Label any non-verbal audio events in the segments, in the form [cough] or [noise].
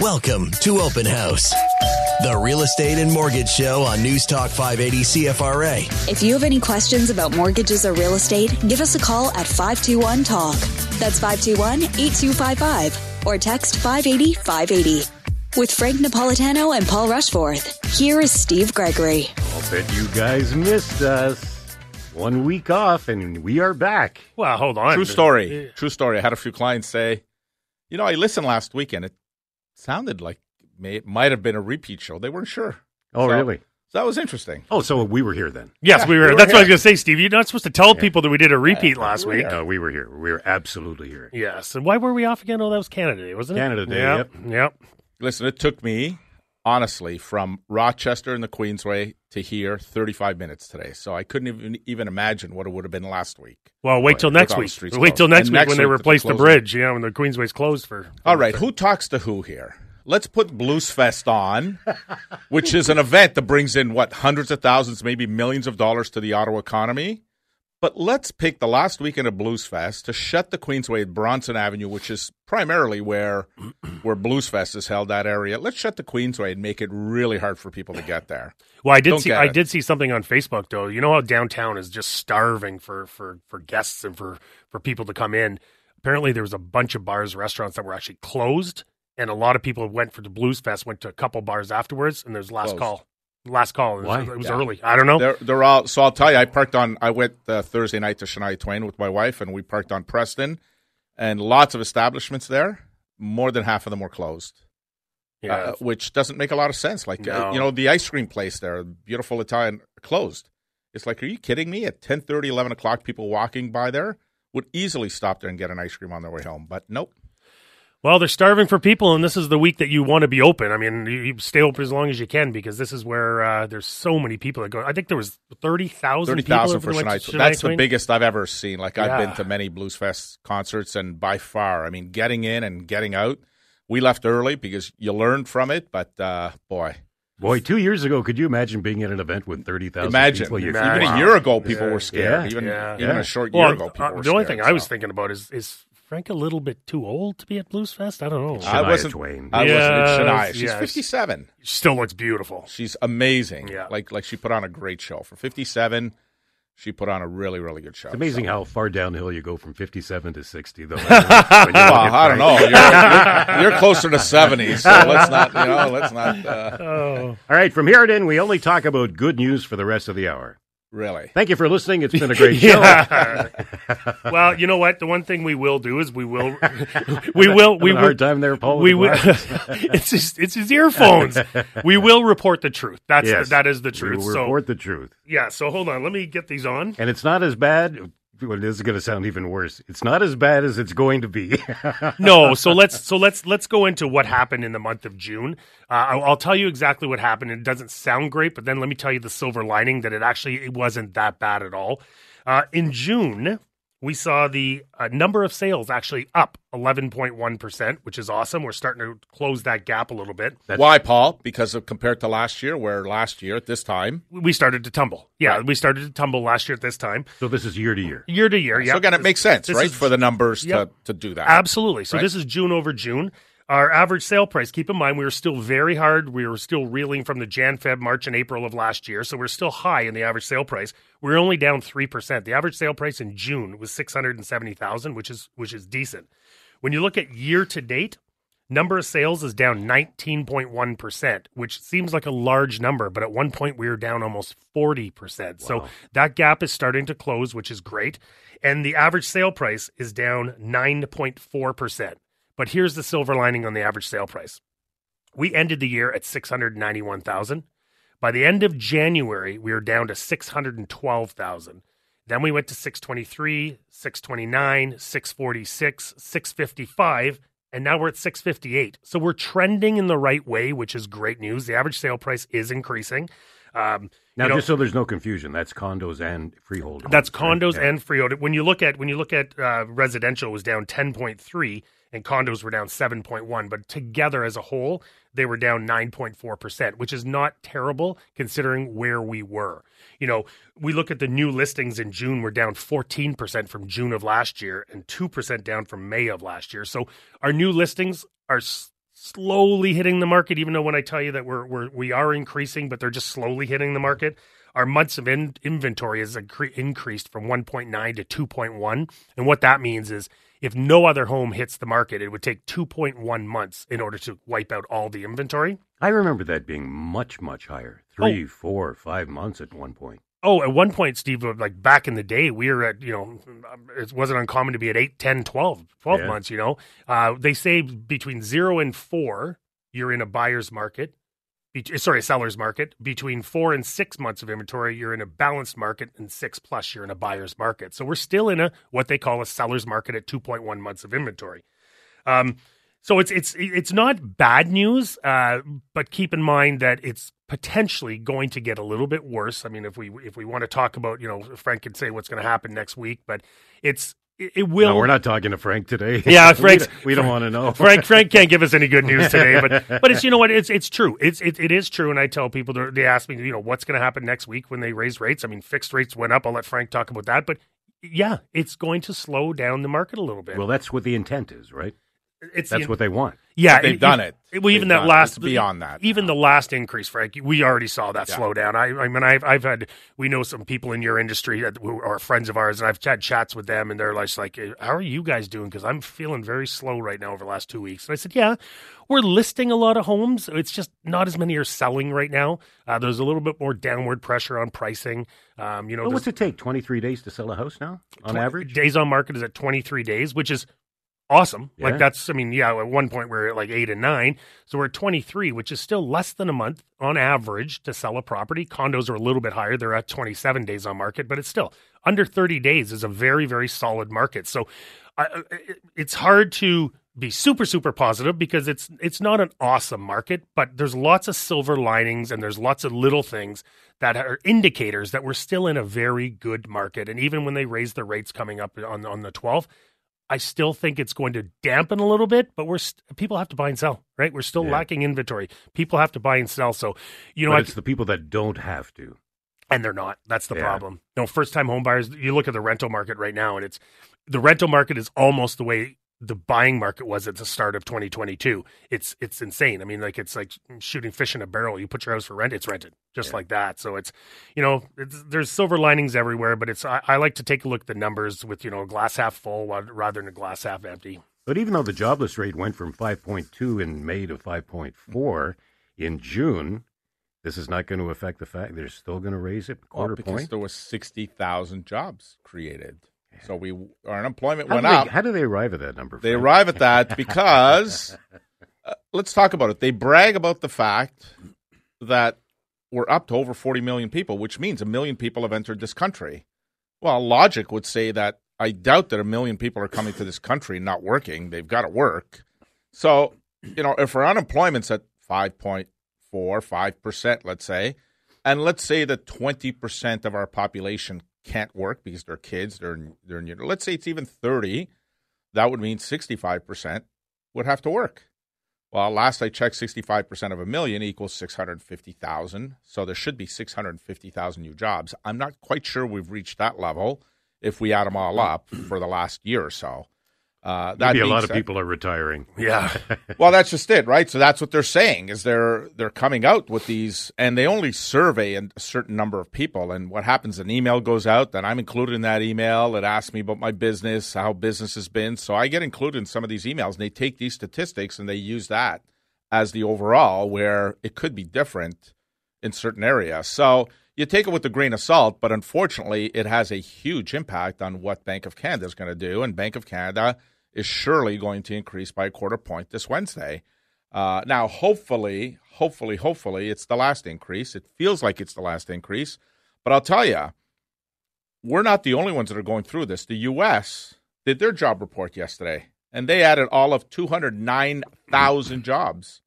Welcome to Open House, the real estate and mortgage show on News Talk 580 CFRA. If you have any questions about mortgages or real estate, give us a call at 521 TALK. That's 521 8255 or text 580 580. With Frank Napolitano and Paul Rushforth, here is Steve Gregory. I'll bet you guys missed us. One week off, and we are back. Well, hold on. True story. Uh, True story. I had a few clients say, you know, I listened last weekend. It sounded like may, it might have been a repeat show. They weren't sure. Oh, So- really? So that was interesting. Oh, so we were here then. Yes, Yeah, we we were. [laughs] were That's what I was going to say, Steve. You're not supposed to tell people that we did a repeat uh, last we week. No, we were here. We were absolutely here. Yes. And why were we off again? Oh, that was Canada Day, wasn't it? Canada Day, Yep. Yep. Listen, it took me, honestly, from Rochester and the Queensway to here, 35 minutes today. So I couldn't even, even imagine what it would have been last week. Well, wait till next week. Wait till next And week next when they week replace the bridge. You know, when the Queensway's closed for. All right, who talks to who here? Let's put Blues Fest on, which is an event that brings in what hundreds of thousands, maybe millions of dollars to the Ottawa economy. But let's pick the last weekend of Blues Fest to shut the Queensway at Bronson Avenue, which is primarily where [clears throat] where Blues Fest is held. That area. Let's shut the Queensway and make it really hard for people to get there. Well, I did Don't see. I it. did see something on Facebook though. You know how downtown is just starving for for for guests and for for people to come in. Apparently, there was a bunch of bars, restaurants that were actually closed, and a lot of people went for the Blues Fest. Went to a couple bars afterwards, and there's last Closed. call. Last call. It was, Why? it was Yeah. early. I don't know. They're they're all. So I'll tell you, I parked on. I went uh, Thursday night to Shania Twain with my wife, and we parked on Preston, and lots of establishments there. More than half of them were closed. yeah. uh, which doesn't make a lot of sense. Like uh, you know, the ice cream place there, beautiful Italian, closed. It's like, are you kidding me? At 10, 30, 11 o'clock, people walking by there would easily stop there and get an ice cream on their way home. But nope. Well, they're starving for people, and this is the week that you want to be open. I mean, you, you stay open as long as you can because this is where uh, there's so many people that go. I think there was thirty thousand. Thirty thousand for Shania. Twain. That's the biggest I've ever seen. Like I've Yeah. been to many Blues Fest concerts, and by far, I mean, getting in and getting out. We left early because you learned from it, but uh, boy, Boy, two years ago, could you imagine being at an event with 30,000 imagine people? You even Imagine. a year ago, people Yeah. were scared. Yeah. Even Yeah. even Yeah. a short Well, year ago, people uh, were the only scared, thing I was thinking about is is Frank a little bit too old to be at Blues Fest? I don't know. I wasn't. Twain. I wasn't Yes, Shania. She's yes. 57. Still looks beautiful. She's amazing. Yeah. Like like she put on a great show for 57. She put on a really really good show. It's amazing So- how far downhill you go from 57 to 60, though. [laughs] Well, I don't know. You're, you're, [laughs] you're closer to 70, so let's not. You know, let's not. Uh, Oh, All right, from here on in, we only talk about good news for the rest of the hour. Really. Thank you for listening. It's been a [laughs] great show. [laughs] well, you know what? The one thing we will do is we will, [laughs] we will, we will. hard time there, Paul. We the will. it's his, it's his earphones. we will report the truth. That's Yes. that is the We truth. will So report the truth. yeah. So hold on. Let me get these on. And it's not as bad. Well, this is going to sound even worse. It's not as bad as it's going to be. [laughs] no so let's so let's let's go into what happened in the month of june uh, I'll, I'll tell you exactly what happened it doesn't sound great but then let me tell you the silver lining that it actually it wasn't that bad at all uh, in june we saw the uh, number of sales actually up 11.1% which is awesome we're starting to close that gap a little bit Why, Paul? Because of compared to last year, where last year at this time. we started to tumble yeah Right. we started to tumble last year at this time so this is year to year. year to year yeah So again, it makes sense, This right, is- for the numbers Yep. to to do that. Absolutely. So Right? this is June over June. Our average sale price, keep in mind, we were still very hard. We were still reeling from the Jan, Feb, March, and April of last year. So we're still high in the average sale price. We're only down 3%. The average sale price in June was 670,000, which is which is decent. When you look at year to date, number of sales is down 19.1%, which seems like a large number, but at one point we were down almost 40%. So that gap is starting to close, which is great. And the average sale price is down 9.4%. But here's the silver lining on the average sale price. We ended the year at 691,000. By the end of January, we were down to 612,000. Then we went to 623, 629, 646, 655, and now we're at 658. So we're trending in the right way, which is great news. The average sale price is increasing. Um, Now, you know, just so there's no confusion, that's condos and freehold. that's condos Yeah. and freehold. When you look at when you look at uh, residential, it was down ten point three, and condos were down seven point one. But together as a whole, they were down nine point four percent, which is not terrible considering where we were. You know, we look at the new listings in June, we're down fourteen percent from June of last year, and two percent down from May of last year. So our new listings are s- slowly hitting the market. Even though when I tell you that we're, we're we are increasing, but they're just slowly hitting the market. Our months of in, inventory has incre- increased from 1.9 to 2.1, and what that means is if no other home hits the market, it would take 2.1 months in order to wipe out all the inventory. I remember that being much, much higher. Three, oh. four, five months at one point. Oh, at one point, Steve, like back in the day, we were at, you know, it wasn't uncommon to be at 8, 10, 12, 12 yeah. months, you know. Uh, they say between zero and four, you're in a buyer's market. Sorry, seller's market. Between four and six months of inventory, you're in a balanced market, and six plus, you're in a buyer's market. So we're still in a what they call a seller's market at 2.1 months of inventory. Um, so it's it's it's not bad news, uh, but keep in mind that it's potentially going to get a little bit worse. I mean, if we if we want to talk about, you know, Frank can say what's going to happen next week, but it's it will. No, we're not talking to Frank today. [laughs] Yeah, Frank. [laughs] we, don't, we don't want to know. [laughs] Frank. Frank can't give us any good news today, but but it's you know what it's it's true. It's it, it is true, and I tell people they ask me you know what's going to happen next week when they raise rates. I mean, fixed rates went up. I'll let Frank talk about that, but yeah, it's going to slow down the market a little bit. Well, that's what the intent is, right? It's that's the, what they want. Yeah, they've it, done it. it well, even they've that last beyond that. Even now. the last increase, Frank, we already saw that yeah. slow down. I, I mean, I've I've had we know some people in your industry who are friends of ours, and I've had chats with them, and they're like, like "How are you guys doing?" Because I'm feeling very slow right now over the last two weeks. And I said, "Yeah, we're listing a lot of homes. It's just not as many are selling right now. Uh, there's a little bit more downward pressure on pricing. Um, you know, well, what's it take? Twenty three days to sell a house now, on 20, average. Days on market is at twenty three days, which is awesome. Yeah. Like that's, I mean, yeah, at one point we are at like eight and nine. So we're at 23, which is still less than a month on average to sell a property. Condos are a little bit higher. They're at 27 days on market, but it's still under 30 days is a very, very solid market. So uh, it's hard to be super super positive because it's it's not an awesome market but there's lots of silver linings and there's lots of little things that are indicators that we're still in a very good market and even when they raise the rates coming up on on the 12th I still think it's going to dampen a little bit, but we're st- people have to buy and sell, right? We're still yeah. lacking inventory. People have to buy and sell. So, you know, but it's the people that don't have to, and they're not. That's the yeah. problem. No, first time home buyers. You look at the rental market right now, and it's the rental market is almost the way the buying market was at the start of 2022. It's it's insane. I mean, like it's like shooting fish in a barrel. You put your house for rent, it's rented just yeah. like that. So it's you know it's, there's silver linings everywhere, but it's I, I, like to take a look at the numbers with you know a glass half full rather than a glass half empty. But even though the jobless rate went from 5.2 in May to 5.4 in June, this is not going to affect the fact they're still going to raise it quarter well, because point. There was 60,000 jobs created. So we our unemployment how went they, up. How do they arrive at that number? They arrive at that because [laughs] uh, let's talk about it. They brag about the fact that we're up to over 40 million people, which means a million people have entered this country. Well, logic would say that I doubt that a million people are coming to this country not working. They've got to work. So, you know, if our unemployment's at 5.4, 5%, let's say, and let's say that 20% of our population can't work because they're kids. They're they're in, let's say it's even thirty. That would mean sixty five percent would have to work. Well, last I checked, sixty five percent of a million equals six hundred fifty thousand. So there should be six hundred fifty thousand new jobs. I'm not quite sure we've reached that level if we add them all up for the last year or so. Uh, Maybe a lot of people are retiring. Yeah. [laughs] well, that's just it, right? So that's what they're saying is they're they're coming out with these, and they only survey a certain number of people. And what happens? An email goes out, then I'm included in that email. It asks me about my business, how business has been. So I get included in some of these emails, and they take these statistics and they use that as the overall, where it could be different in certain areas. So you take it with a grain of salt, but unfortunately, it has a huge impact on what Bank of Canada is going to do, and Bank of Canada is surely going to increase by a quarter point this Wednesday. Uh, now, hopefully, hopefully, hopefully, it's the last increase. It feels like it's the last increase. But I'll tell you, we're not the only ones that are going through this. The U.S. did their job report yesterday, and they added all of 209,000 jobs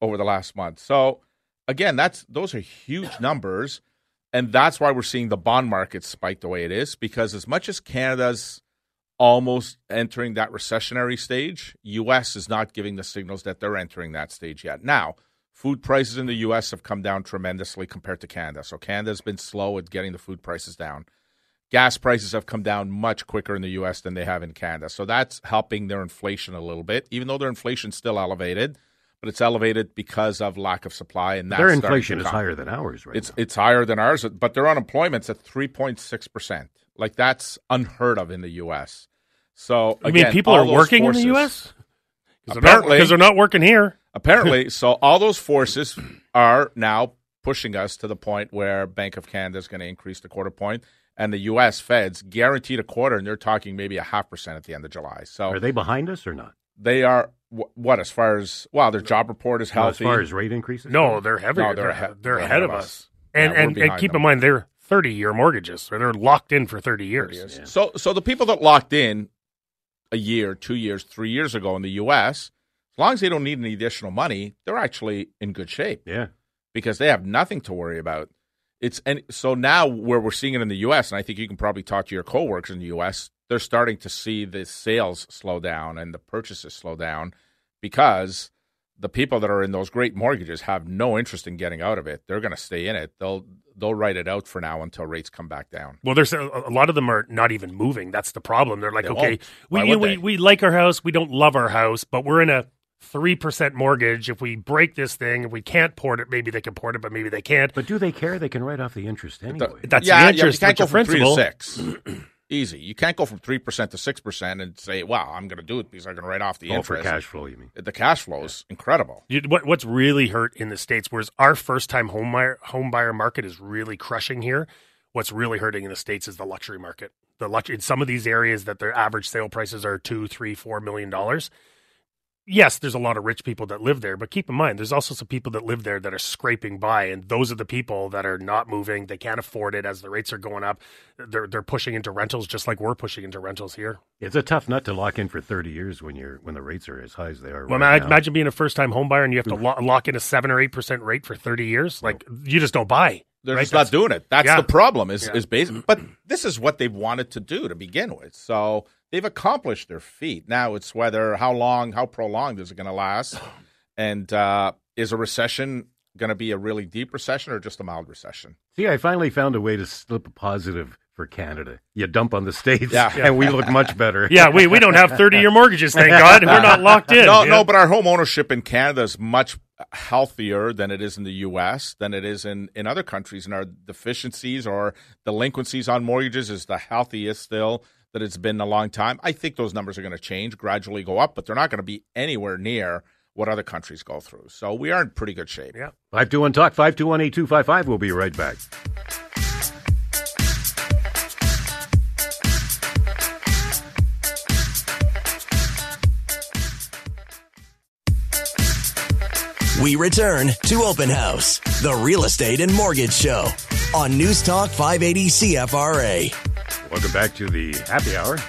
over the last month. So, again, that's those are huge numbers, and that's why we're seeing the bond market spike the way it is. Because as much as Canada's almost entering that recessionary stage. US is not giving the signals that they're entering that stage yet. Now, food prices in the US have come down tremendously compared to Canada. So Canada's been slow at getting the food prices down. Gas prices have come down much quicker in the US than they have in Canada. So that's helping their inflation a little bit, even though their inflation's still elevated. but it's elevated because of lack of supply, and that's Their inflation is higher than ours right It's now. it's higher than ours, but their unemployment's at three point six percent. Like that's unheard of in the U.S. So I mean, people are working forces- in the U.S. Apparently- because they're not working here. Apparently, so all those forces are now pushing us to the point where Bank of Canada is going to increase the quarter point, and the U.S. Feds guaranteed a quarter, and they're talking maybe a half percent at the end of July. So Are they behind us or not? they are what as far as wow, their job report is No, healthy. as far as rate increases? No, they're heavy. No, they're they're ahead, they're they're ahead of us. Yeah, And we're and, and keep them. in mind they're thirty year mortgages, so they're locked in for thirty years. Yeah. So, so the people that locked in a year, two years, three years ago in the U.S., as long as they don't need any additional money, they're actually in good shape Yeah. because they have nothing to worry about. It's and so now where we're seeing it in the U.S., and I think you can probably talk to your coworkers in the U.S. They're starting to see the sales slow down and the purchases slow down because the people that are in those great mortgages have no interest in getting out of it. They're going to stay in it. They'll they'll write it out for now until rates come back down. Well, there's a, a lot of them are not even moving. That's the problem. They're like, They okay, we, you know, would we we like our house, we don't love our house, but we're in a three percent mortgage. If we break this thing, if we can't port it, maybe they can port it, but maybe they can't. But do they care? They can write off the interest anyway. That's yeah, the interest, yeah, you can't go your from three to six. [clears throat] Easy. You can't go from three percent to six percent and say, "Wow, I'm going to do it because I'm going to write off the All for interest." cash flow, you mean? The cash flow is incredible. You, what what's really hurt in the states, whereas our first time home buyer home buyer market is really crushing here. What's really hurting in the states is the luxury market. The lux- in some of these areas that their average sale prices are two, three, four million dollars. Yes, there's a lot of rich people that live there, but keep in mind there's also some people that live there that are scraping by, and those are the people that are not moving. They can't afford it as the rates are going up. They're they're pushing into rentals just like we're pushing into rentals here. It's a tough nut to lock in for 30 years when you're when the rates are as high as they are. Well, right ma- now. imagine being a first time home buyer and you have to mm-hmm. lo- lock in a seven or eight percent rate for thirty years. Like you just don't buy. They're right? just not doing it. That's yeah. the problem. Is Yeah. is basic. But this is what they've wanted to do to begin with. So they've accomplished their feat. Now it's whether how long, how prolonged is it going to last, [sighs] and uh, is a recession going to be a really deep recession or just a mild recession? See, I finally found a way to slip a positive for Canada. You dump on the states, Yeah. and we look much better. [laughs] Yeah, we, we don't have 30 year [laughs] mortgages, thank God. We're not locked in. No, Yeah. no, but our home ownership in Canada is much healthier than it is in the U.S. than it is in, in other countries, and our deficiencies or delinquencies on mortgages is the healthiest still that it's been a long time. I think those numbers are going to change, gradually go up, but they're not going to be anywhere near what other countries go through. So we are in pretty good shape. Yeah. 521 Talk, 521 8255. We'll be right back. We return to Open House, the real estate and mortgage show on News Talk 580 CFRA. Welcome back to the happy hour. [laughs]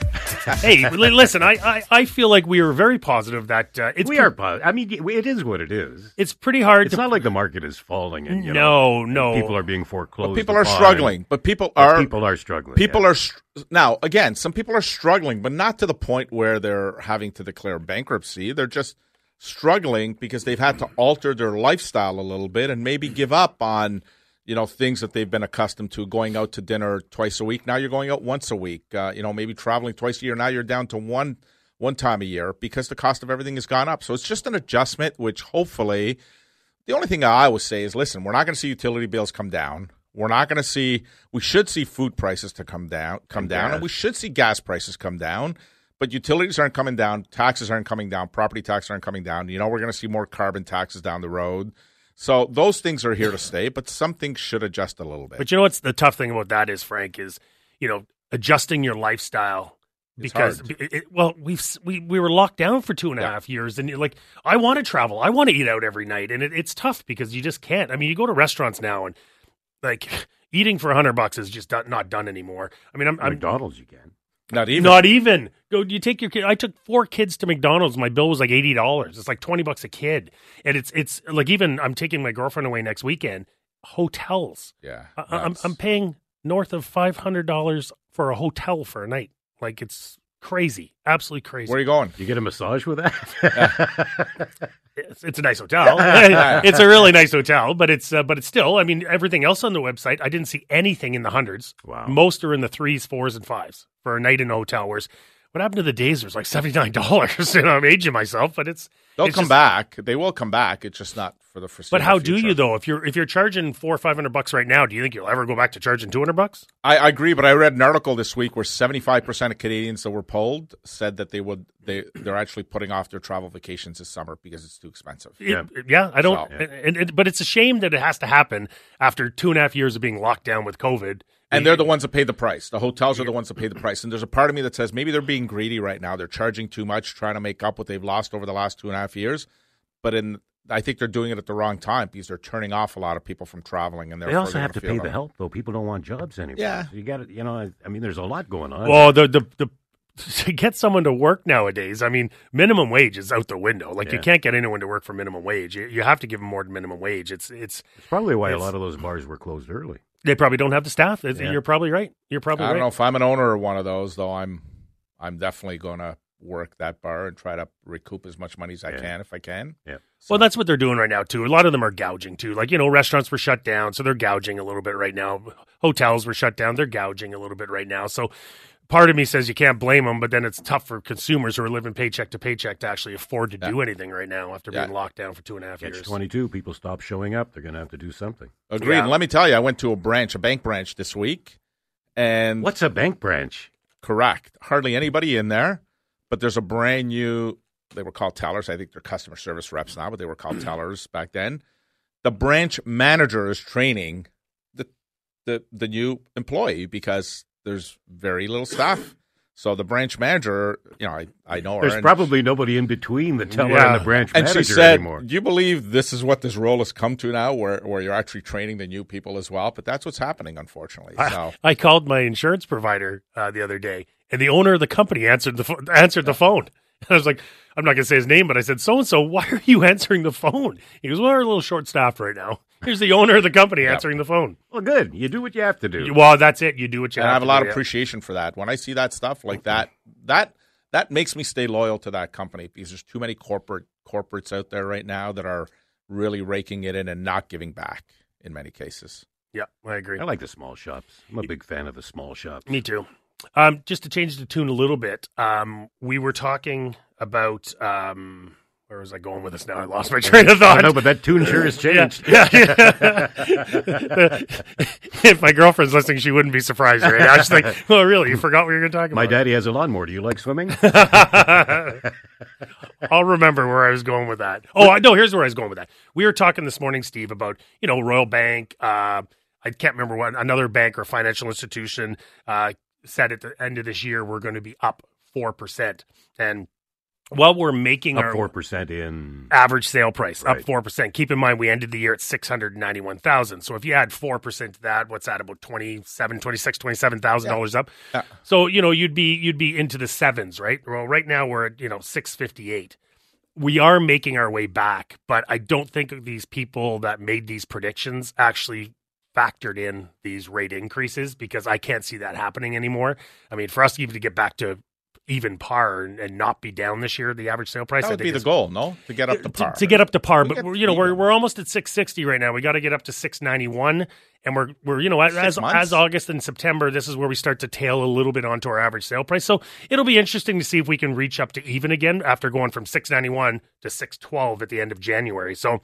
Hey, listen, I, I, I feel like we are very positive that uh, it's we pre- are positive. I mean, it is what it is. it's pretty hard It's to not like the market is falling and you No, know, no. people are being foreclosed. But people are struggling. But people But are people are struggling. People yeah. are str- now again. Some people are struggling, but not to the point where they're having to declare bankruptcy. They're just struggling because they've had to alter their lifestyle a little bit and maybe give up on you know things that they've been accustomed to going out to dinner twice a week now you're going out once a week uh, you know maybe traveling twice a year now you're down to one one time a year because the cost of everything has gone up so it's just an adjustment which hopefully the only thing I always say is listen, we're not going to see utility bills come down. We're not going to see we should see food prices to come down come down and we should see gas prices come down. But utilities aren't coming down, taxes aren't coming down, property taxes aren't coming down. You know, we're going to see more carbon taxes down the road. So those things are here to stay, but some things should adjust a little bit. But you know what's the tough thing about that is, Frank, is you know adjusting your lifestyle because it, it- well we've we we were locked down for two and a half Yeah. years, and you're like I want to travel, I want to eat out every night, and it, it's tough because you just can't. I mean, you go to restaurants now and like eating for a hundred bucks is just not done anymore. I mean, I'm, I'm McDonald's, you can. not even not even go. You take your kid. I took four kids to McDonald's. My bill was like eighty dollars. It's like twenty bucks a kid, and it's it's like even I'm taking my girlfriend away next weekend. Hotels. yeah. I, I'm. I'm paying north of five hundred dollars for a hotel for a night. Like it's crazy, absolutely crazy. Where are you going? You get a massage with that? [laughs] it's, it's a nice hotel. [laughs] it's a really nice hotel, but it's uh, but it's still. I mean, everything else on the website, I didn't see anything in the hundreds. Wow. Most are in the threes, fours, and fives for a night in a hotel. Whereas what happened to the days? It was like seventy nine dollars. [laughs] and I'm aging myself, but it's They'll It's come just- back. They will come back. It's just not for the foreseeable But how do you though? If you're if you're charging four or five hundred bucks right now, do you think you'll ever go back to charging two hundred bucks? I, I agree, but I read an article this week where 75% of Canadians that were polled said that they would they they're actually putting off their travel vacations this summer because it's too expensive. It- yeah, I don't. So- but it's a shame that it has to happen after two and a half years of being locked down with COVID. And they're the ones that pay the price. The hotels are the ones that pay the price. And there's a part of me that says maybe they're being greedy right now. They're charging too much, trying to make up what they've lost over the last two and a half years. But in I think they're doing it at the wrong time because they're turning off a lot of people from traveling. And They therefore also they're have to pay feel the help, though. People don't want jobs anymore. Yeah. So you got to, you know, I, I mean, there's a lot going on. Well, the the the [laughs] to get someone to work nowadays, I mean, minimum wage is out the window. Like you can't get anyone to work for minimum wage. You, you have to give them more than minimum wage. It's it's it's probably why a lot of those bars were closed early. they probably don't have the staff. Yeah. You're probably right. You're probably I don't right. know if I'm an owner of one of those, though. I'm I'm definitely going to work that bar and try to recoup as much money as I Yeah. can if I can. Yeah. Well, that's what they're doing right now too. A lot of them are gouging too. Like you know, restaurants were shut down, so they're gouging a little bit right now. Hotels were shut down, they're gouging a little bit right now. So part of me says you can't blame them, but then it's tough for consumers who are living paycheck to paycheck to actually afford to do anything right now after Yeah. being locked down for two and a half Catch years. 22, people stop showing up. They're going to have to do something. Agreed. Yeah. And let me tell you, I went to a branch, a bank branch this week, and What's a bank branch? correct, hardly anybody in there, but there's a brand new. They were called tellers. I think they're customer service reps now, but they were called mm. tellers back then. The branch manager is training the the the new employee because there's very little staff. So the branch manager, you know, I, I know her. There's and- probably nobody in between the teller Yeah. and the branch and manager she said, anymore. "Do you believe this is what this role has come to now, where where you're actually training the new people as well?" But that's what's happening, unfortunately. So I called my insurance provider uh, the other day, and the owner of the company answered the pho- answered the phone. And [laughs] I was like, I'm not going to say his name, but I said, "So and so, why are you [laughs] answering the phone?" He goes, "Well, we're a little short staffed right now." Here's the owner of the company answering the phone. Well, good. You do what you have to do. Well, that's it. You do what you have to do. I have have a to lot do, of yeah. appreciation for that. When I see that stuff like that, that that makes me stay loyal to that company because there's too many corporate corporates out there right now that are really raking it in and not giving back in many cases. Yeah, I agree. I like the small shops. I'm a big fan of the small shops. Me too. Um, just to change the tune a little bit, um, we were talking about um, where was I going with this? Now I lost my train of thought. No, but that tune sure has changed. Yeah, yeah. [laughs] if my girlfriend's listening, she wouldn't be surprised right now. She's like, [laughs] "Well, really? You forgot what you were going to talk about?" My daddy has a lawnmower. Do you like swimming? [laughs] I'll remember where I was going with that. Oh, I know. Here's where I was going with that. We were talking this morning, Steve, about you know Royal Bank. Uh, I can't remember what another bank or financial institution uh, said at the end of this year we're going to be up four percent, and while we're making Up our four percent in. average sale price up 4%. Keep in mind, we ended the year at 691,000. So if you add 4% to that, what's that about 27, 26, $27,000 up? Yeah. So, you know, you'd be, you'd be into the sevens, right? Well, right now we're at, you know, 658. We are making our way back, but I don't think these people that made these predictions actually factored in these rate increases because I can't see that happening anymore. I mean, for us even to get back to even par and, and not be down this year, the average sale price, That would be the is- goal, no? To get up to par. to, get up to par. We But we're, you know, we're we're almost at 660 right now. We got to get up to 691, and we're we're you know as as, as August and September, this is where we start to tail a little bit onto our average sale price. So it'll be interesting to see if we can reach up to even again after going from 691 to 612 at the end of January. So.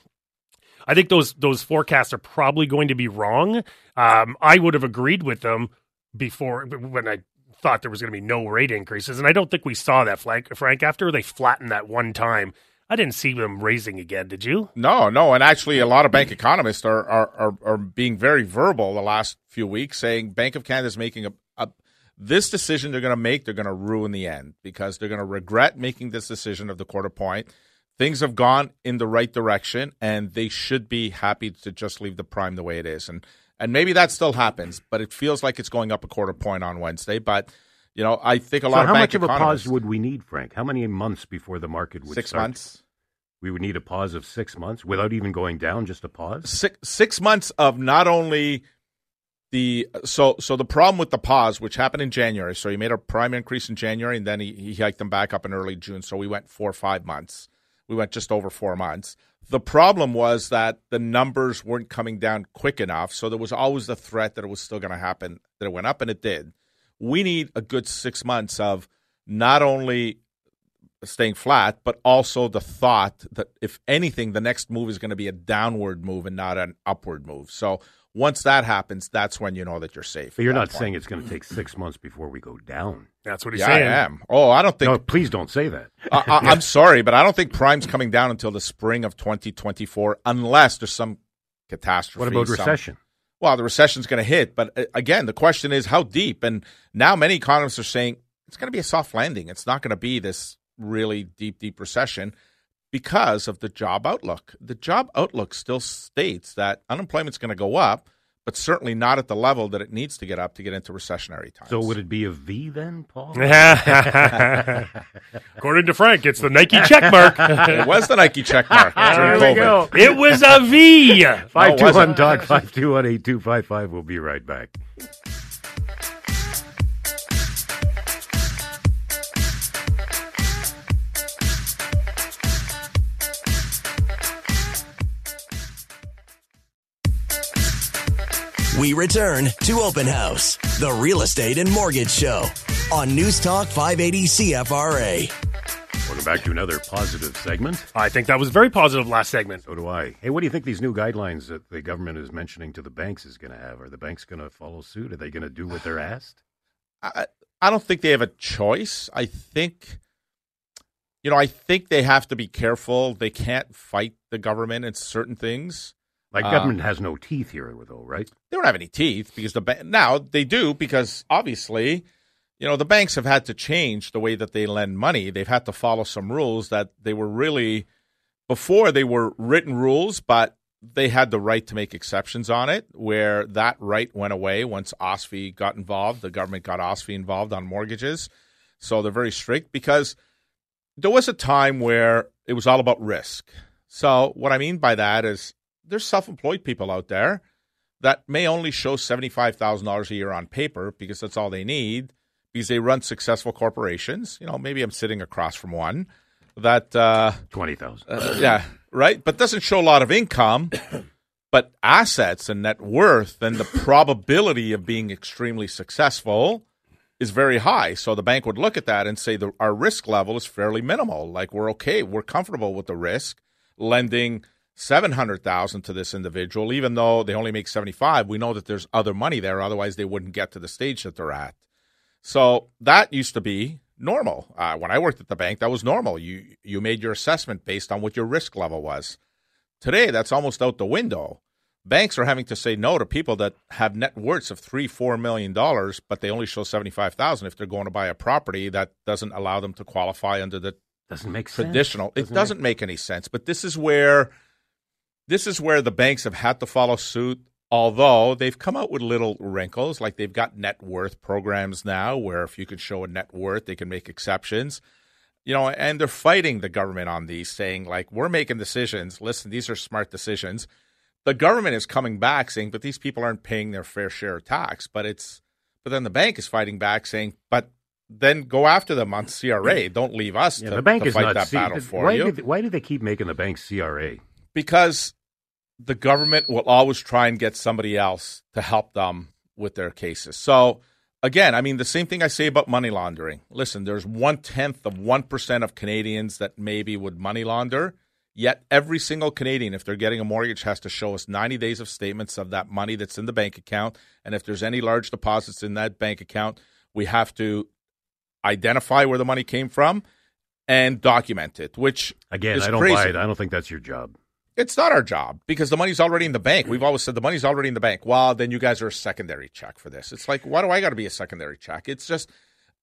I think those those forecasts are probably going to be wrong. Um, I would have agreed with them before when I thought there was going to be no rate increases, and I don't think we saw that, Frank. Frank, after they flattened that one time, I didn't see them raising again. Did you? No, no, and actually, a lot of bank economists are are, are, are being very verbal the last few weeks, saying Bank of Canada is making a, a this decision they're going to make. They're going to ruin the end because they're going to regret making this decision of the quarter point. Things have gone in the right direction, and they should be happy to just leave the prime the way it is. And and maybe that still happens, but it feels like it's going up a quarter point on Wednesday. But you know, I think a So lot how of bank much of a pause would we need, Frank? How many months before the market would six start? months. We would need a pause of six months without even going down. Just a pause. six six months of not only the so so the problem with the pause, which happened in January. So he made a prime increase in January, and then he, he hiked them back up in early June. So we went four or five months. We went just over four months. The problem was that the numbers weren't coming down quick enough. So there was always the threat that it was still going to happen. That it went up, and it did. We need a good six months of not only staying flat, but also the thought that if anything, the next move is going to be a downward move and not an upward move. So once that happens, that's when you know that you're safe. But you're not point. saying it's going to take six months before we go down. That's what he's Yeah, saying. I am. Oh, I don't think. No, please don't say that. [laughs] I, I, I'm sorry, but I don't think prime's coming down until the spring of 2024, unless there's some catastrophe. What about some- recession? well, the recession's going to hit, but uh, again, the question is how deep. And now many economists are saying it's going to be a soft landing. It's not going to be this really deep, deep recession because of the job outlook. The job outlook still states that unemployment's going to go up, but certainly not at the level that it needs to get up to get into recessionary times. So would it be a V then, Paul? [laughs] According to Frank, it's the Nike check mark. [laughs] it was the Nike check mark [laughs] there we go. It was a V. Five two one wasn't. talk five two one eight two five five. We'll be right back. We return to Open House, the real estate and mortgage show on News Talk 580 CFRA. Welcome back to another positive segment. I think that was very positive last segment. So do I. Hey, what do you think these new guidelines that the government is mentioning to the banks is going to have? Are the banks going to follow suit? Are they going to do what they're [sighs] asked? I, I don't think they have a choice. I think, you know, I think they have to be careful. They can't fight the government in certain things. Like Uh, government has no teeth here, though, right? They don't have any teeth because the ba- now they do because obviously, you know, the banks have had to change the way that they lend money. They've had to follow some rules that they were really before they were written rules, but they had the right to make exceptions on it. Where that right went away once OSFI got involved, the government got OSFI involved on mortgages, so they're very strict because there was a time where it was all about risk. So what I mean by that is there's self-employed people out there that may only show $75,000 a year on paper because that's all they need because they run successful corporations. You know, maybe I'm sitting across from one that, uh, 20,000. uh, yeah, right, but doesn't show a lot of income, [coughs] but assets and net worth and the probability of being extremely successful is very high. So the bank would look at that and say the, our risk level is fairly minimal. Like we're okay, we're comfortable with the risk lending seven hundred thousand to this individual, even though they only make seventy five. We know that there's other money there, otherwise they wouldn't get to the stage that they're at. So that used to be normal. Uh, when I worked at the bank, that was normal. You you made your assessment based on what your risk level was. Today, that's almost out the window. Banks are having to say no to people that have net worths of three, four million dollars, but they only show seventy-five thousand if they're going to buy a property that doesn't allow them to qualify under the Doesn't make traditional. It Doesn't doesn't make any sense. But this is where this is where the banks have had to follow suit. Although they've come out with little wrinkles, like they've got net worth programs now, where if you can show a net worth, they can make exceptions. You know, and they're fighting the government on these, saying like we're making decisions. Listen, these are smart decisions. The government is coming back saying, but these people aren't paying their fair share of tax. But it's, but then the bank is fighting back saying, but then go after them on CRA. Don't leave us Yeah, to, the bank to is fight not that see- battle for why you. Did, why do they keep making the bank CRA? because the government will always try and get somebody else to help them with their cases. So again, I mean the same thing I say about money laundering. Listen, there's one tenth of one percent of Canadians that maybe would money launder. Yet every single Canadian, if they're getting a mortgage, has to show us 90 days of statements of that money that's in the bank account. And if there's any large deposits in that bank account, we have to identify where the money came from and document it, which Again, is I don't crazy. buy it. I don't think that's your job. It's not our job because the money's already in the bank. We've always said the money's already in the bank. Well, then you guys are a secondary check for this. It's like, why do I got to be a secondary check? It's just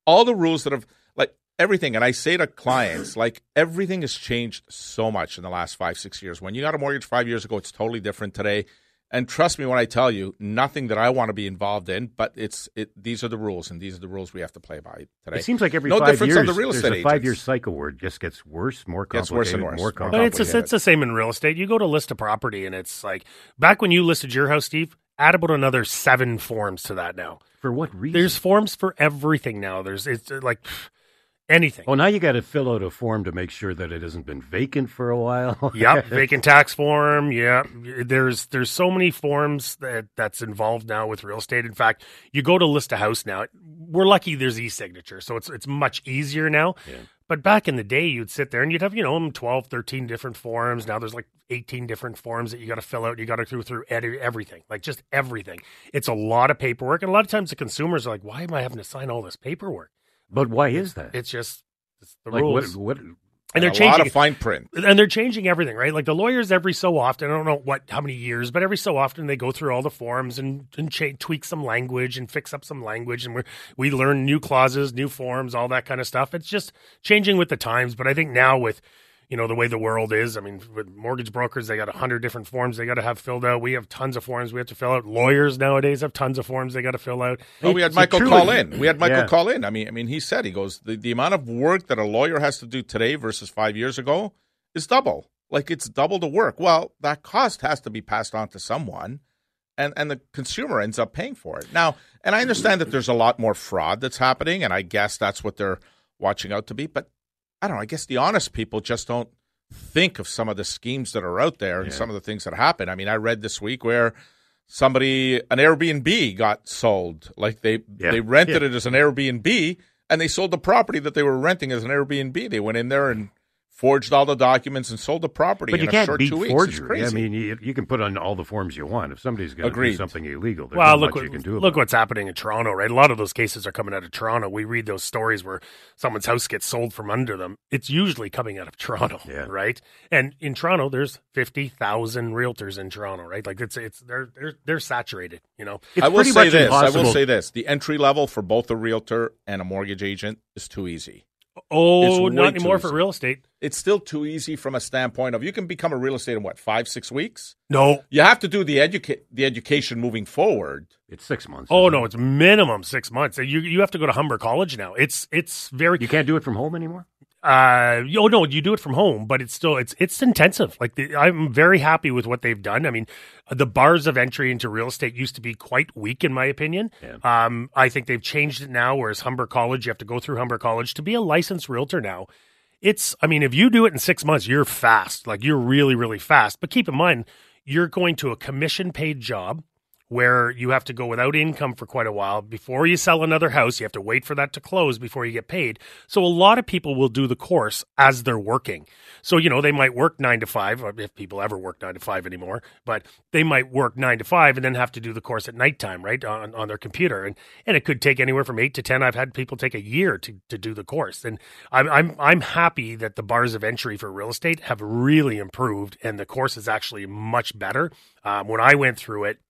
all the rules that have, like, everything. And I say to clients, like, everything has changed so much in the last five, six years. When you got a mortgage five years ago, it's totally different today. And trust me when I tell you, nothing that I want to be involved in, but it's it. These are the rules, and these are the rules we have to play by today. It seems like every no five difference years, on the real estate. A five-year cycle where it just gets worse, more Gets complicated, worse and worse. more More But it's a, it's the same in real estate. You go to list a property, and it's like back when you listed your house, Steve. Add about another seven forms to that now. For what reason? There's forms for everything now. There's it's like pff, anything. Oh, now you got to fill out a form to make sure that it hasn't been vacant for a while. [laughs] yep, vacant tax form. Yeah, there's there's so many forms that that's involved now with real estate. In fact, you go to list a house now. We're lucky there's e-signature, so it's it's much easier now. Yeah. But back in the day, you'd sit there and you'd have, you know, 12, 13 different forms. Now there's like 18 different forms that you got to fill out. You got to go through everything, like just everything. It's a lot of paperwork. And a lot of times the consumers are like, why am I having to sign all this paperwork? But why is that? It's just it's the like rules. what? What? and they're a changing lot of fine print. and they're changing everything, right? Like the lawyers every so often, I don't know what how many years, but every so often they go through all the forms and and cha- tweak some language and fix up some language, and we we learn new clauses, new forms, all that kind of stuff. It's just changing with the times. But I think now with you know the way the world is, I mean, with mortgage brokers, they got a hundred different forms they got to have filled out. We have tons of forms we have to fill out. Lawyers nowadays have tons of forms they got to fill out. Oh, we had It's Michael true. call in. We had Michael Yeah. call in. I mean, I mean, he said he goes the, the amount of work that a lawyer has to do today versus five years ago is double. Like it's double the work. Well, that cost has to be passed on to someone, and and the consumer ends up paying for it. Now, and I understand that there's a lot more fraud that's happening, and I guess that's what they're watching out to be. But I don't know. I guess the honest people just don't think of some of the schemes that are out there and Yeah. some of the things that happen. I mean, I read this week where somebody an Airbnb got sold. Like they Yeah. they rented it as an Airbnb and they sold the property that they were renting as an Airbnb. They went in there and forged all the documents and sold the property But in you a can't short beat two weeks. It's forgery. I mean, you, you can put on all the forms you want. If somebody's going to do something illegal, there's well, not look much what, you can do look about what's happening in Toronto, right? A lot of those cases are coming out of Toronto. We read those stories where someone's house gets sold from under them. It's usually coming out of Toronto, Yeah. right? And in Toronto, there's fifty thousand realtors in Toronto, right? Like it's it's they're they're they're saturated, you know. It's I will pretty say much this. I will say this. The entry level for both a realtor and a mortgage agent is too easy. Oh, It's not anymore for real estate. It's still too easy from a standpoint of you can become a real estate in what five six weeks. No. You have to do the educate the education moving forward. It's six months. Oh no, it? it's minimum six months. You you have to go to Humber College now. It's it's very You can't do it from home anymore. Uh, oh no, you do it from home, but it's still it's it's intensive. Like the, I'm very happy with what they've done. I mean, the bars of entry into real estate used to be quite weak, in my opinion. Yeah. Um, I think they've changed it now. Whereas Humber College, you have to go through Humber College to be a licensed realtor now. It's, I mean, if you do it in six months, you're fast. Like you're really, really fast. But keep in mind, you're going to a commission paid job where you have to go without income for quite a while before you sell another house. You have to wait for that to close before you get paid. So a lot of people will do the course as they're working. So, you know, they might work nine to five, if people ever work nine to five anymore, but they might work nine to five and then have to do the course at nighttime, right? On, on their computer. And, and it could take anywhere from eight to 10. I've had people take a year to, to do the course. And I'm, I'm, I'm happy that the bars of entry for real estate have really improved and the course is actually much better. Um, when I went through it, uh,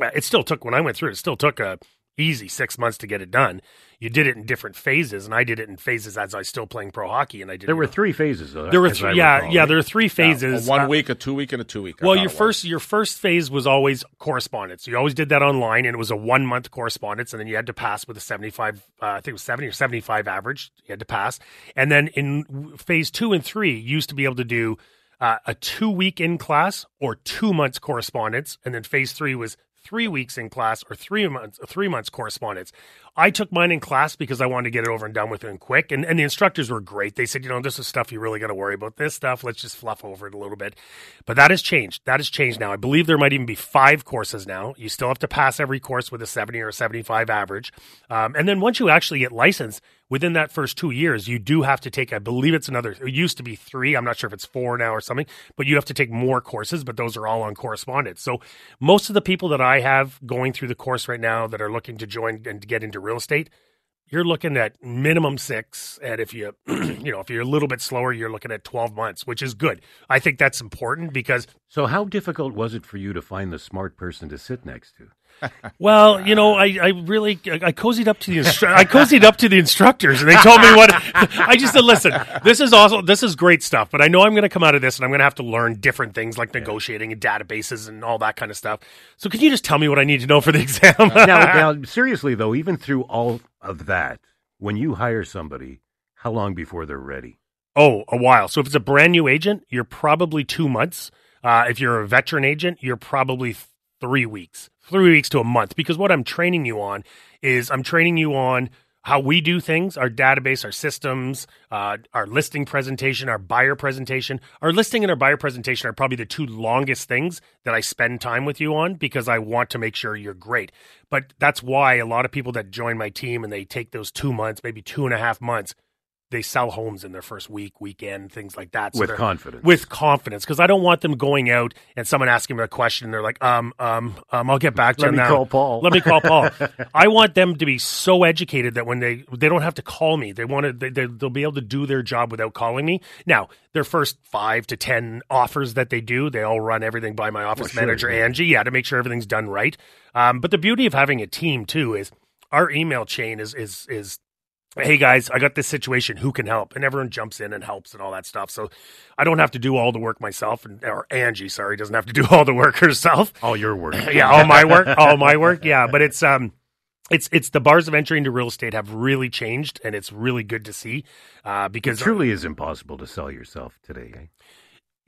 it still took when I went through it, it still took a easy six months to get it done. You did it in different phases, and I did it in phases as I was still playing pro hockey, and I did. There were three phases. Though, there were as three, yeah, recall, yeah. right? There were three phases. A one Uh, week, a two week, and a two week. Well, your first your first phase was always correspondence. You always did that online, and it was a one month correspondence, and then you had to pass with a seventy five. Uh, I think it was seventy or seventy five average. You had to pass, and then in phase two and three, you used to be able to do uh, a two week in class or two months correspondence, and then phase three was three weeks in class or three months three months correspondence. I took mine in class because I wanted to get it over and done with and quick. And, and the instructors were great. They said, you know, this is stuff you really got to worry about. This stuff, let's just fluff over it a little bit. But that has changed. That has changed now. I believe there might even be five courses now. You still have to pass every course with a 70 or a 75 average. Um, and then once you actually get licensed, within that first two years, you do have to take, I believe it's another, it used to be three. I'm not sure if it's four now or something, but you have to take more courses, but those are all on correspondence. So most of the people that I have going through the course right now that are looking to join and get into real estate, you're looking at minimum six and if you [clears throat] you know if you're a little bit slower you're looking at 12 months which is good. I think that's important because So, how difficult was it for you to find the smart person to sit next to? [laughs] well you know i, I really i cozied up to the instru- i cozied up to the instructors and they told me what [laughs] i just said listen this is also this is great stuff but i know i'm going to come out of this and i'm going to have to learn different things like negotiating and databases and all that kind of stuff. So can you just tell me what i need to know for the [laughs] exam? Now, now, seriously though, even through all of that, when you hire somebody, how long before they're ready? Oh, a while. So if it's a brand new agent, you're probably two months. Uh, if you're a veteran agent, you're probably three weeks, three weeks to a month. Because what I'm training you on is I'm training you on how we do things, our database, our systems, uh, our listing presentation, our buyer presentation. Our listing and our buyer presentation are probably the two longest things that I spend time with you on because I want to make sure you're great. But that's why a lot of people that join my team and they take those two months, maybe two and a half months, they sell homes in their first week, weekend, things like that. So with confidence. with confidence because I don't want them going out and someone asking them a question. And they're like, um, um, um, I'll get back to Let you me now. call Paul. Let me call Paul. [laughs] I want them to be so educated that when they they don't have to call me, they want to they, they, they'll be able to do their job without calling me. Now, their first five to ten offers that they do, they all run everything by my office sure, manager yeah. Angie, yeah, to make sure everything's done right. Um, but the beauty of having a team too is our email chain is is is hey guys, I got this situation. Who can help? And everyone jumps in and helps and all that stuff. So I don't have to do all the work myself, and or Angie, sorry, doesn't have to do all the work herself. all your work. [laughs] yeah, all my work, all my work. Yeah, but it's um, it's it's the bars of entry into real estate have really changed, and it's really good to see uh, It because truly is impossible to sell yourself today. eh?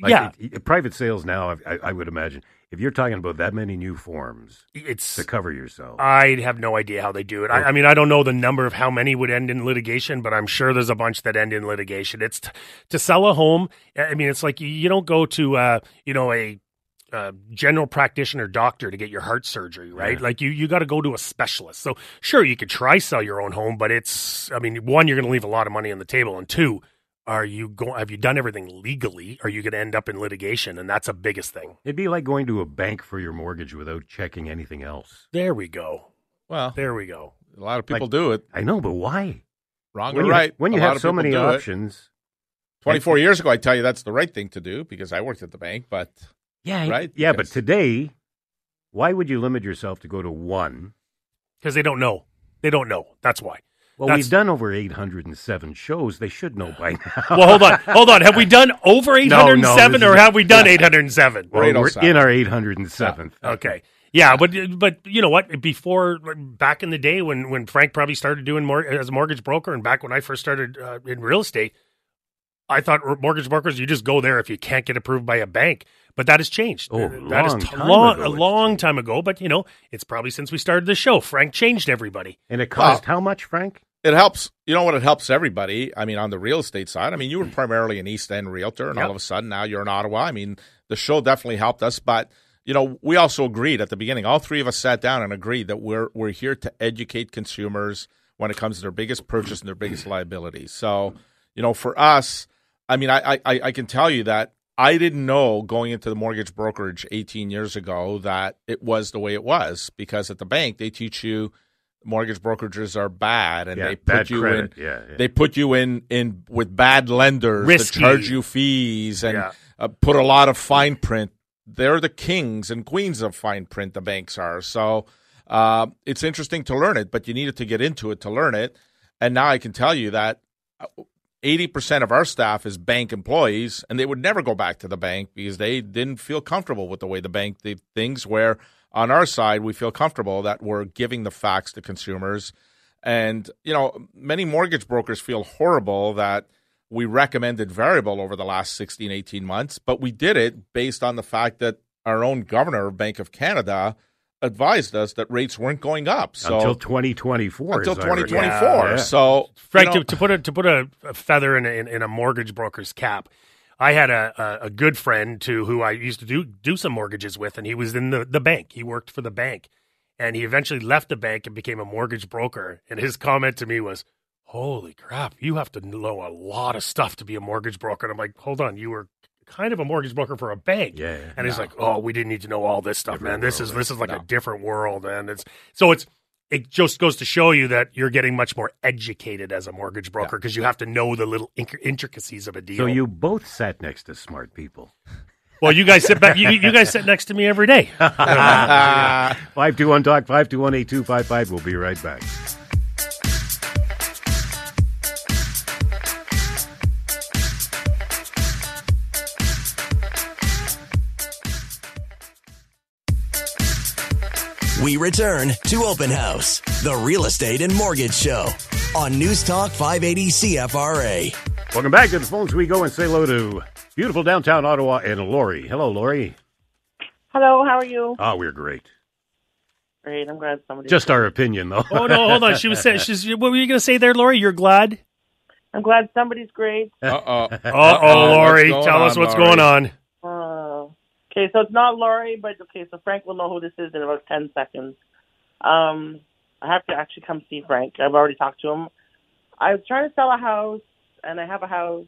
Like, yeah, it- it- private sales now. I, I, I would imagine if you're talking about that many new forms it's to cover yourself. I have no idea how they do it. I, I mean, I don't know the number of how many would end in litigation, but I'm sure there's a bunch that end in litigation. It's t- to sell a home. I mean, it's like you- don't go to uh, you know a uh, general practitioner doctor to get your heart surgery, right? Yeah. Like you, you got to go to a specialist. So sure, you could try sell your own home, but it's, I mean, one, you're going to leave a lot of money on the table, and two, are you going? Have you done everything legally? Are you going to end up in litigation? And that's the biggest thing. It'd be like going to a bank for your mortgage without checking anything else. There we go. Well, There we go. a lot of people Like- do it I know, but why? wrong when or you, right. When you lot have so many do it. options. 24 years ago, I tell you that's the right thing to do because I worked at the bank. But Yeah, Right? Yeah, but today, why would you limit yourself to go to one? Because they don't know. They don't know. That's why. Well, That's- we've done over 807 shows. They should know by now. Well, hold on, hold on. Have we done over eight hundred and seven, this or is- have we done eight hundred and seven? Well, We're we're 807. in our 807th. Okay, yeah, but but you know what? Before back in the day when when Frank probably started doing more as a mortgage broker, and back when I first started uh, in real estate, I thought mortgage brokers you just go there if you can't get approved by a bank. But that has changed. Oh, that is long t- time long, ago a long time ago. But you know, it's probably since we started the show. Frank changed everybody. And it cost Wow. how much, Frank? It helps. You know what? It helps everybody. I mean, on the real estate side, I mean, you were primarily an East End realtor, and Yep. all of a sudden now you're in Ottawa. I mean, the show definitely helped us, but you know, we also agreed at the beginning. All three of us sat down and agreed that we're we're here to educate consumers when it comes to their biggest purchase and their biggest liabilities. So, you know, for us, I mean, I I, I can tell you that I didn't know going into the mortgage brokerage 18 years ago that it was the way it was because at the bank they teach you mortgage brokerages are bad and Yeah, they put you credit. in Yeah, yeah. they put you in in with bad lenders Risky. that charge you fees and uh, put a lot of fine print. They're the kings and queens of fine print. The banks are so. Uh, it's interesting to learn it, but you needed to get into it to learn it. And now I can tell you that uh, eighty percent of our staff is bank employees, and they would never go back to the bank because they didn't feel comfortable with the way the bank did things. Where on our side, we feel comfortable that we're giving the facts to consumers. And, you know, many mortgage brokers feel horrible that we recommended variable over the last 16, 18 months, but we did it based on the fact that our own governor of Bank of Canada advised us that rates weren't going up. So until 2024. until as I 2024. Yeah. So, Frank, you know, to, to put a to put a, a feather in a, in, in a mortgage broker's cap, I had a, a, a good friend to who I used to do do some mortgages with, and he was in the, the bank. He worked for the bank, and he eventually left the bank and became a mortgage broker. And his comment to me was, "Holy crap, you have to know a lot of stuff to be a mortgage broker." And I'm like, "Hold on, you were." Kind of a mortgage broker for a bank, Yeah, and he's like, "Oh, we didn't need to know all this stuff, man. This world, is this is like a different world, and it's so it's it just goes to show you that you're getting much more educated as a mortgage broker because you have to know the little inc- intricacies of a deal. So you both sat next to smart people. well, you guys sit back. You, you guys sit next to me every day. [laughs] 521 Talk, 521 8255. We'll be right back. We return to Open House, the real estate and mortgage show on News Talk 580 CFRA. Welcome back to the phones. We go and say hello to beautiful downtown Ottawa and Lori. Hello, Lori. Hello, how are you? Oh, we're great. Great, I'm glad somebody. Just our opinion, though. Oh no, hold on. She was saying, she's. What were you going to say there, Lori? You're glad? I'm glad somebody's great. [laughs] uh-oh. Uh oh, Lori. Tell us what's going on. Okay, so it's not Laurie, but okay, so Frank will know who this is in about ten seconds. Um, I have to actually come see Frank. I've already talked to him. I was trying to sell a house. and I have a house.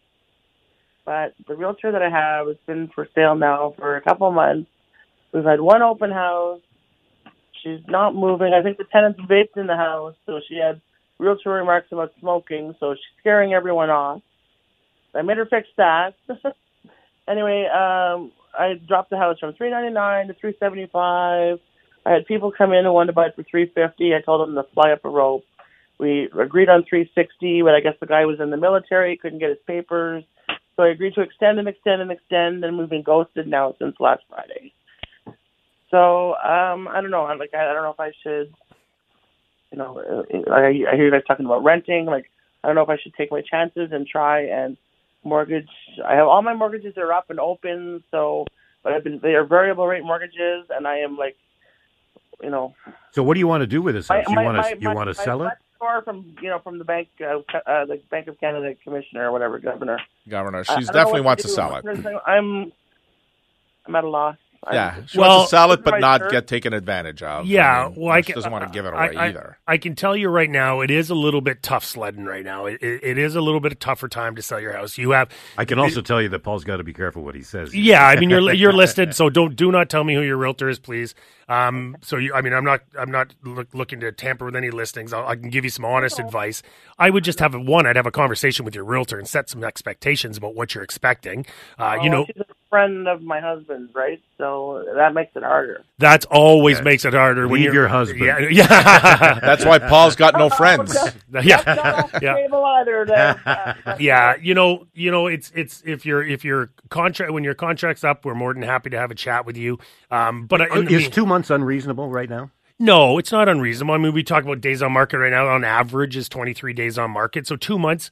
But the realtor that I have has been for sale now for a couple of months. We've had one open house. She's not moving. I think the tenants vaped in the house, so she had realtor remarks about smoking, so she's scaring everyone off. I made her fix that. [laughs] anyway, um, I dropped the house from three ninety nine to three seventy five. I had people come in who wanted to buy it for three fifty. I told them to fly up a rope. We agreed on three sixty, but I guess the guy was in the military, couldn't get his papers. So I agreed to extend and extend and extend, and we've been ghosted now since last Friday. So um, I don't know. I'm like I, I don't know if I should. You know, I, I hear you guys talking about renting. Like I don't know if I should take my chances and try and mortgage. I have all my mortgages are up and open. So, but I've been they are variable rate mortgages, and I am like, you know. So what do you want to do with this house? My- you want to you want to my sell it? left Or from you know from the bank, uh, uh, the Bank of Canada commissioner or whatever governor. Governor, I- she's I don't know definitely wants to to sell it. I'm I'm at a loss. I'm- Yeah, she Well- wants to sell it, but Right, not sir. get taken advantage of. Yeah, I mean, well, I she can, doesn't want to give it away I, either. I can tell you right now, it is a little bit tough sledding right now. It, it, it is a little bit tougher time to sell your house. You have, I can also tell you that Paul's got to be careful what he says. yeah. I mean, you're you're [laughs] listed, so don't do not tell me who your realtor is, please. Um, so you, I mean, I'm not I'm not look, looking to tamper with any listings. I'll, I can give you some honest advice. I would just have a, one. I'd have a conversation with your realtor and set some expectations about what you're expecting. Uh, you Oh, know, she's a friend of my husband's, right? So that makes it harder. That always Yeah. makes it harder when Leave you're your husband. Yeah, yeah, [laughs] That's why Paul's got no [laughs] friends. [laughs] yeah. Not off the Yeah. either. Then. Uh, yeah, you know, you know, it's it's if your if your contract when your contract's up, we're more than happy to have a chat with you. Um, but in Is mean- two months unreasonable right now? no, it's not unreasonable. I mean, we talk about days on market right now. On average, is twenty three days on market. So two months.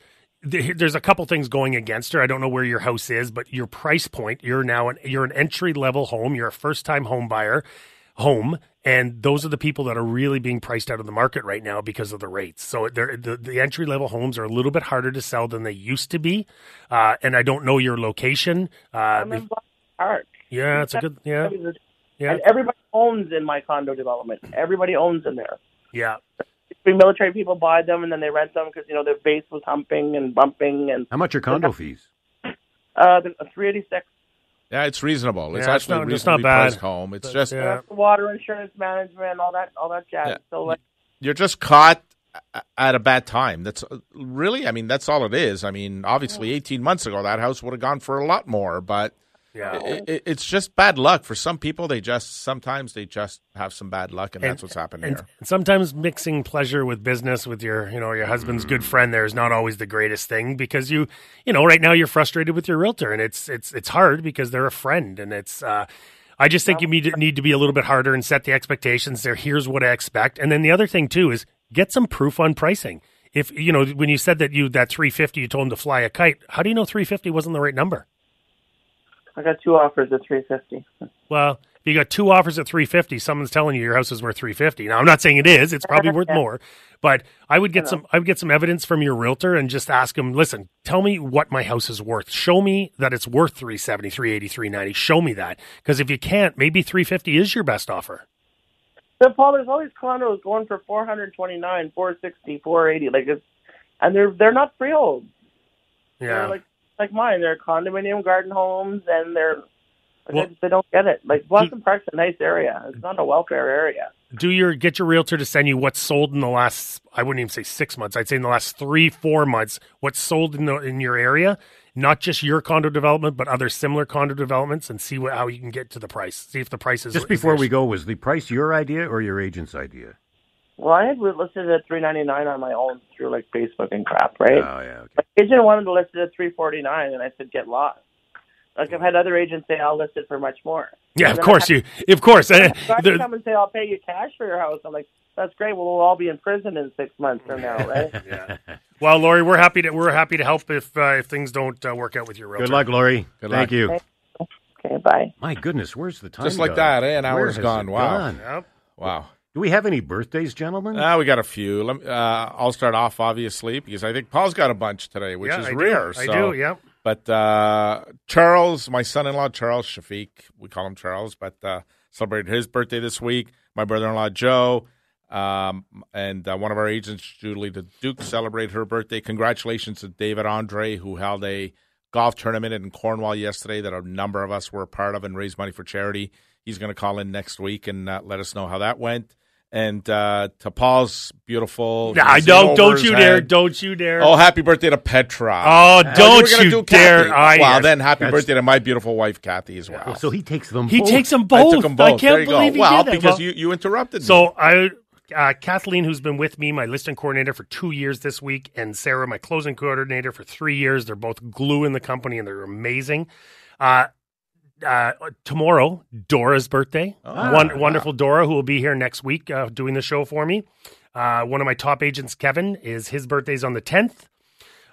Th- There's a couple things going against her. I don't know where your house is, but your price point. You're now an you're an entry level home. You're a first time home buyer home, and those are the people that are really being priced out of the market right now because of the rates. So the the entry level homes are a little bit harder to sell than they used to be. Uh, and I don't know your location. Uh, I'm in Park. yeah, it's a good yeah yeah And everybody owns in my condo development. Everybody owns in there. yeah. The military people buy them and then they rent them because you know their base was humping and bumping and How much are condo fees? uh, three eighty six. Yeah, it's reasonable. It's Yeah, it's actually not- it's not reasonably bad. priced home. It's just yeah. Water insurance management, all that, all that jazz. Yeah. So like, you're just caught at a bad time. That's uh, really, I mean, that's all it is. I mean, obviously, 18 months ago, that house would have gone for a lot more, but Yeah. i i it's just bad luck for some people. They just sometimes they just have some bad luck, and, that's what's happened and here. sometimes mixing pleasure with business with your you know your husband's good friend there is not always the greatest thing because you you know right now you're frustrated with your realtor and it's it's it's hard because they're a friend and it's uh I just think you need to, need to be a little bit harder and set the expectations there. Here's what I expect. And then the other thing too is get some proof on pricing. If you know when you said that you that 350 you told him to fly a kite, how do you know 350 wasn't the right number? I got two offers at three fifty. [laughs] Well, if you got two offers at 350, someone's telling you your house is worth 350. Now, I'm not saying it is, it's probably worth [laughs] more, but I would get some I would get some evidence from your realtor and just ask him, "Listen, tell me what my house is worth. Show me that it's worth 370, 380, 390. Show me that." Because if you can't, maybe 350 is your best offer. So Paul, there's all these condos going for four hundred twenty nine, four sixty, four eighty. Like it's, and they're they're not freehold. Yeah. They're like like mine. They're condominium garden homes, and they're like, Well- I they don't get it. Like Blossom Park's a nice area. It's not a welfare area. do your get your realtor to send you what's sold in the last I wouldn't even say six months. I'd say in the last three, four months, what's sold in the in your area, not just your condo development, but other similar condo developments, and see what, how you can get to the price. See if the price is Just before there. we go, was the price your idea or your agent's idea? Well, I had listed at three ninety nine on my own through like Facebook and crap, right? Oh yeah, okay. My agent wanted to list it at three forty nine, and I said get lost. Like I've had other agents say I'll list it for much more. Yeah, of course I you, of course. So I the- come and say I'll pay you cash for your house. I'm like, that's great. Well, we'll all be in prison in six months from now, [laughs] right? well, Lori, we're happy to we're happy to help if uh, if things don't uh, work out with your realtor. Good luck, Lori. Good Thank luck. you. okay, bye. My goodness, where's the time? Just like gone? that, eh? An Where hour's has gone. Wow. gone? Yep. Wow. Do we have any birthdays, gentlemen? Uh, we got a few. Let me, uh, I'll start off, obviously, because I think Paul's got a bunch today, which Yeah, is I do. rare. I so- do. Yep. But uh, Charles, my son-in-law Charles Shafiq, we call him Charles, but uh, celebrated his birthday this week. My brother-in-law Joe, Um, and uh, one of our agents, Julie the Duke, celebrated her birthday. Congratulations to David Andre, who held a golf tournament in Cornwall yesterday that a number of us were a part of and raised money for charity. He's going to call in next week and uh, let us know how that went. And uh, to Paul's beautiful. Nah, he's don't don't his you dare! head. Don't you dare! Oh, happy birthday to Petra. Oh, Uh, don't you, you do dare. Kathy. I- well, then happy That's- birthday to my beautiful wife, Kathy, as well. Oh, so he takes them. he both. takes them I both. took them both. I can't there you believe go. he well, did that. because Well, you, you interrupted me. So I, uh, Kathleen, who's been with me, my listing coordinator for two years this week, and Sarah, my closing coordinator for three years. They're both glue in the company, and they're amazing. Uh, uh, tomorrow, Dora's birthday. Ah, One, wonderful Dora, who will be here next week uh, doing the show for me. Uh, one of my top agents, Kevin, is his birthday's on the tenth.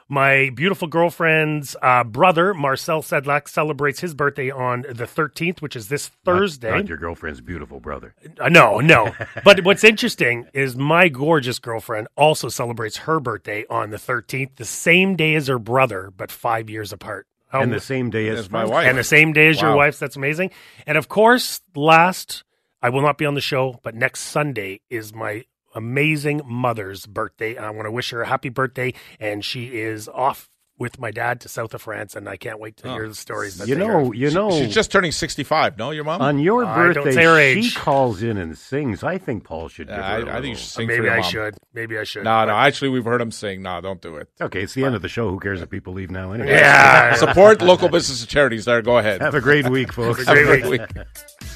My beautiful girlfriend's uh, brother, Marcel Sedlak, celebrates his birthday on the 13th, which is this Not- Thursday. Not, your girlfriend's beautiful brother. Uh, no, no. [laughs] but what's interesting is my gorgeous girlfriend also celebrates her birthday on the 13th, the same day as her brother, but five years apart. How- and the same day as As my wife. and the same day as your Wow. wife's. That's amazing. And of course, last, I will not be on the show, but next Sunday is my amazing mother's birthday. I want to wish her a happy birthday, and she is off with my dad to south of France, and I can't wait to hear the stories. That You know, are. you know, She's just turning 65, no, your mom? on your I don't birthday, say she age. calls in and sings. I think Paul should give Yeah, her a I, I think you should sing for maybe your I mom. should. Maybe I should. No, no. Actually, we've heard him sing. No, don't do it. Okay, it's the end of the show. Who cares if people leave now anyway? Yeah. [laughs] Support local businesses and charities. There, go ahead. Have a great week, folks. Have a great Have [laughs] a week. great [laughs] week.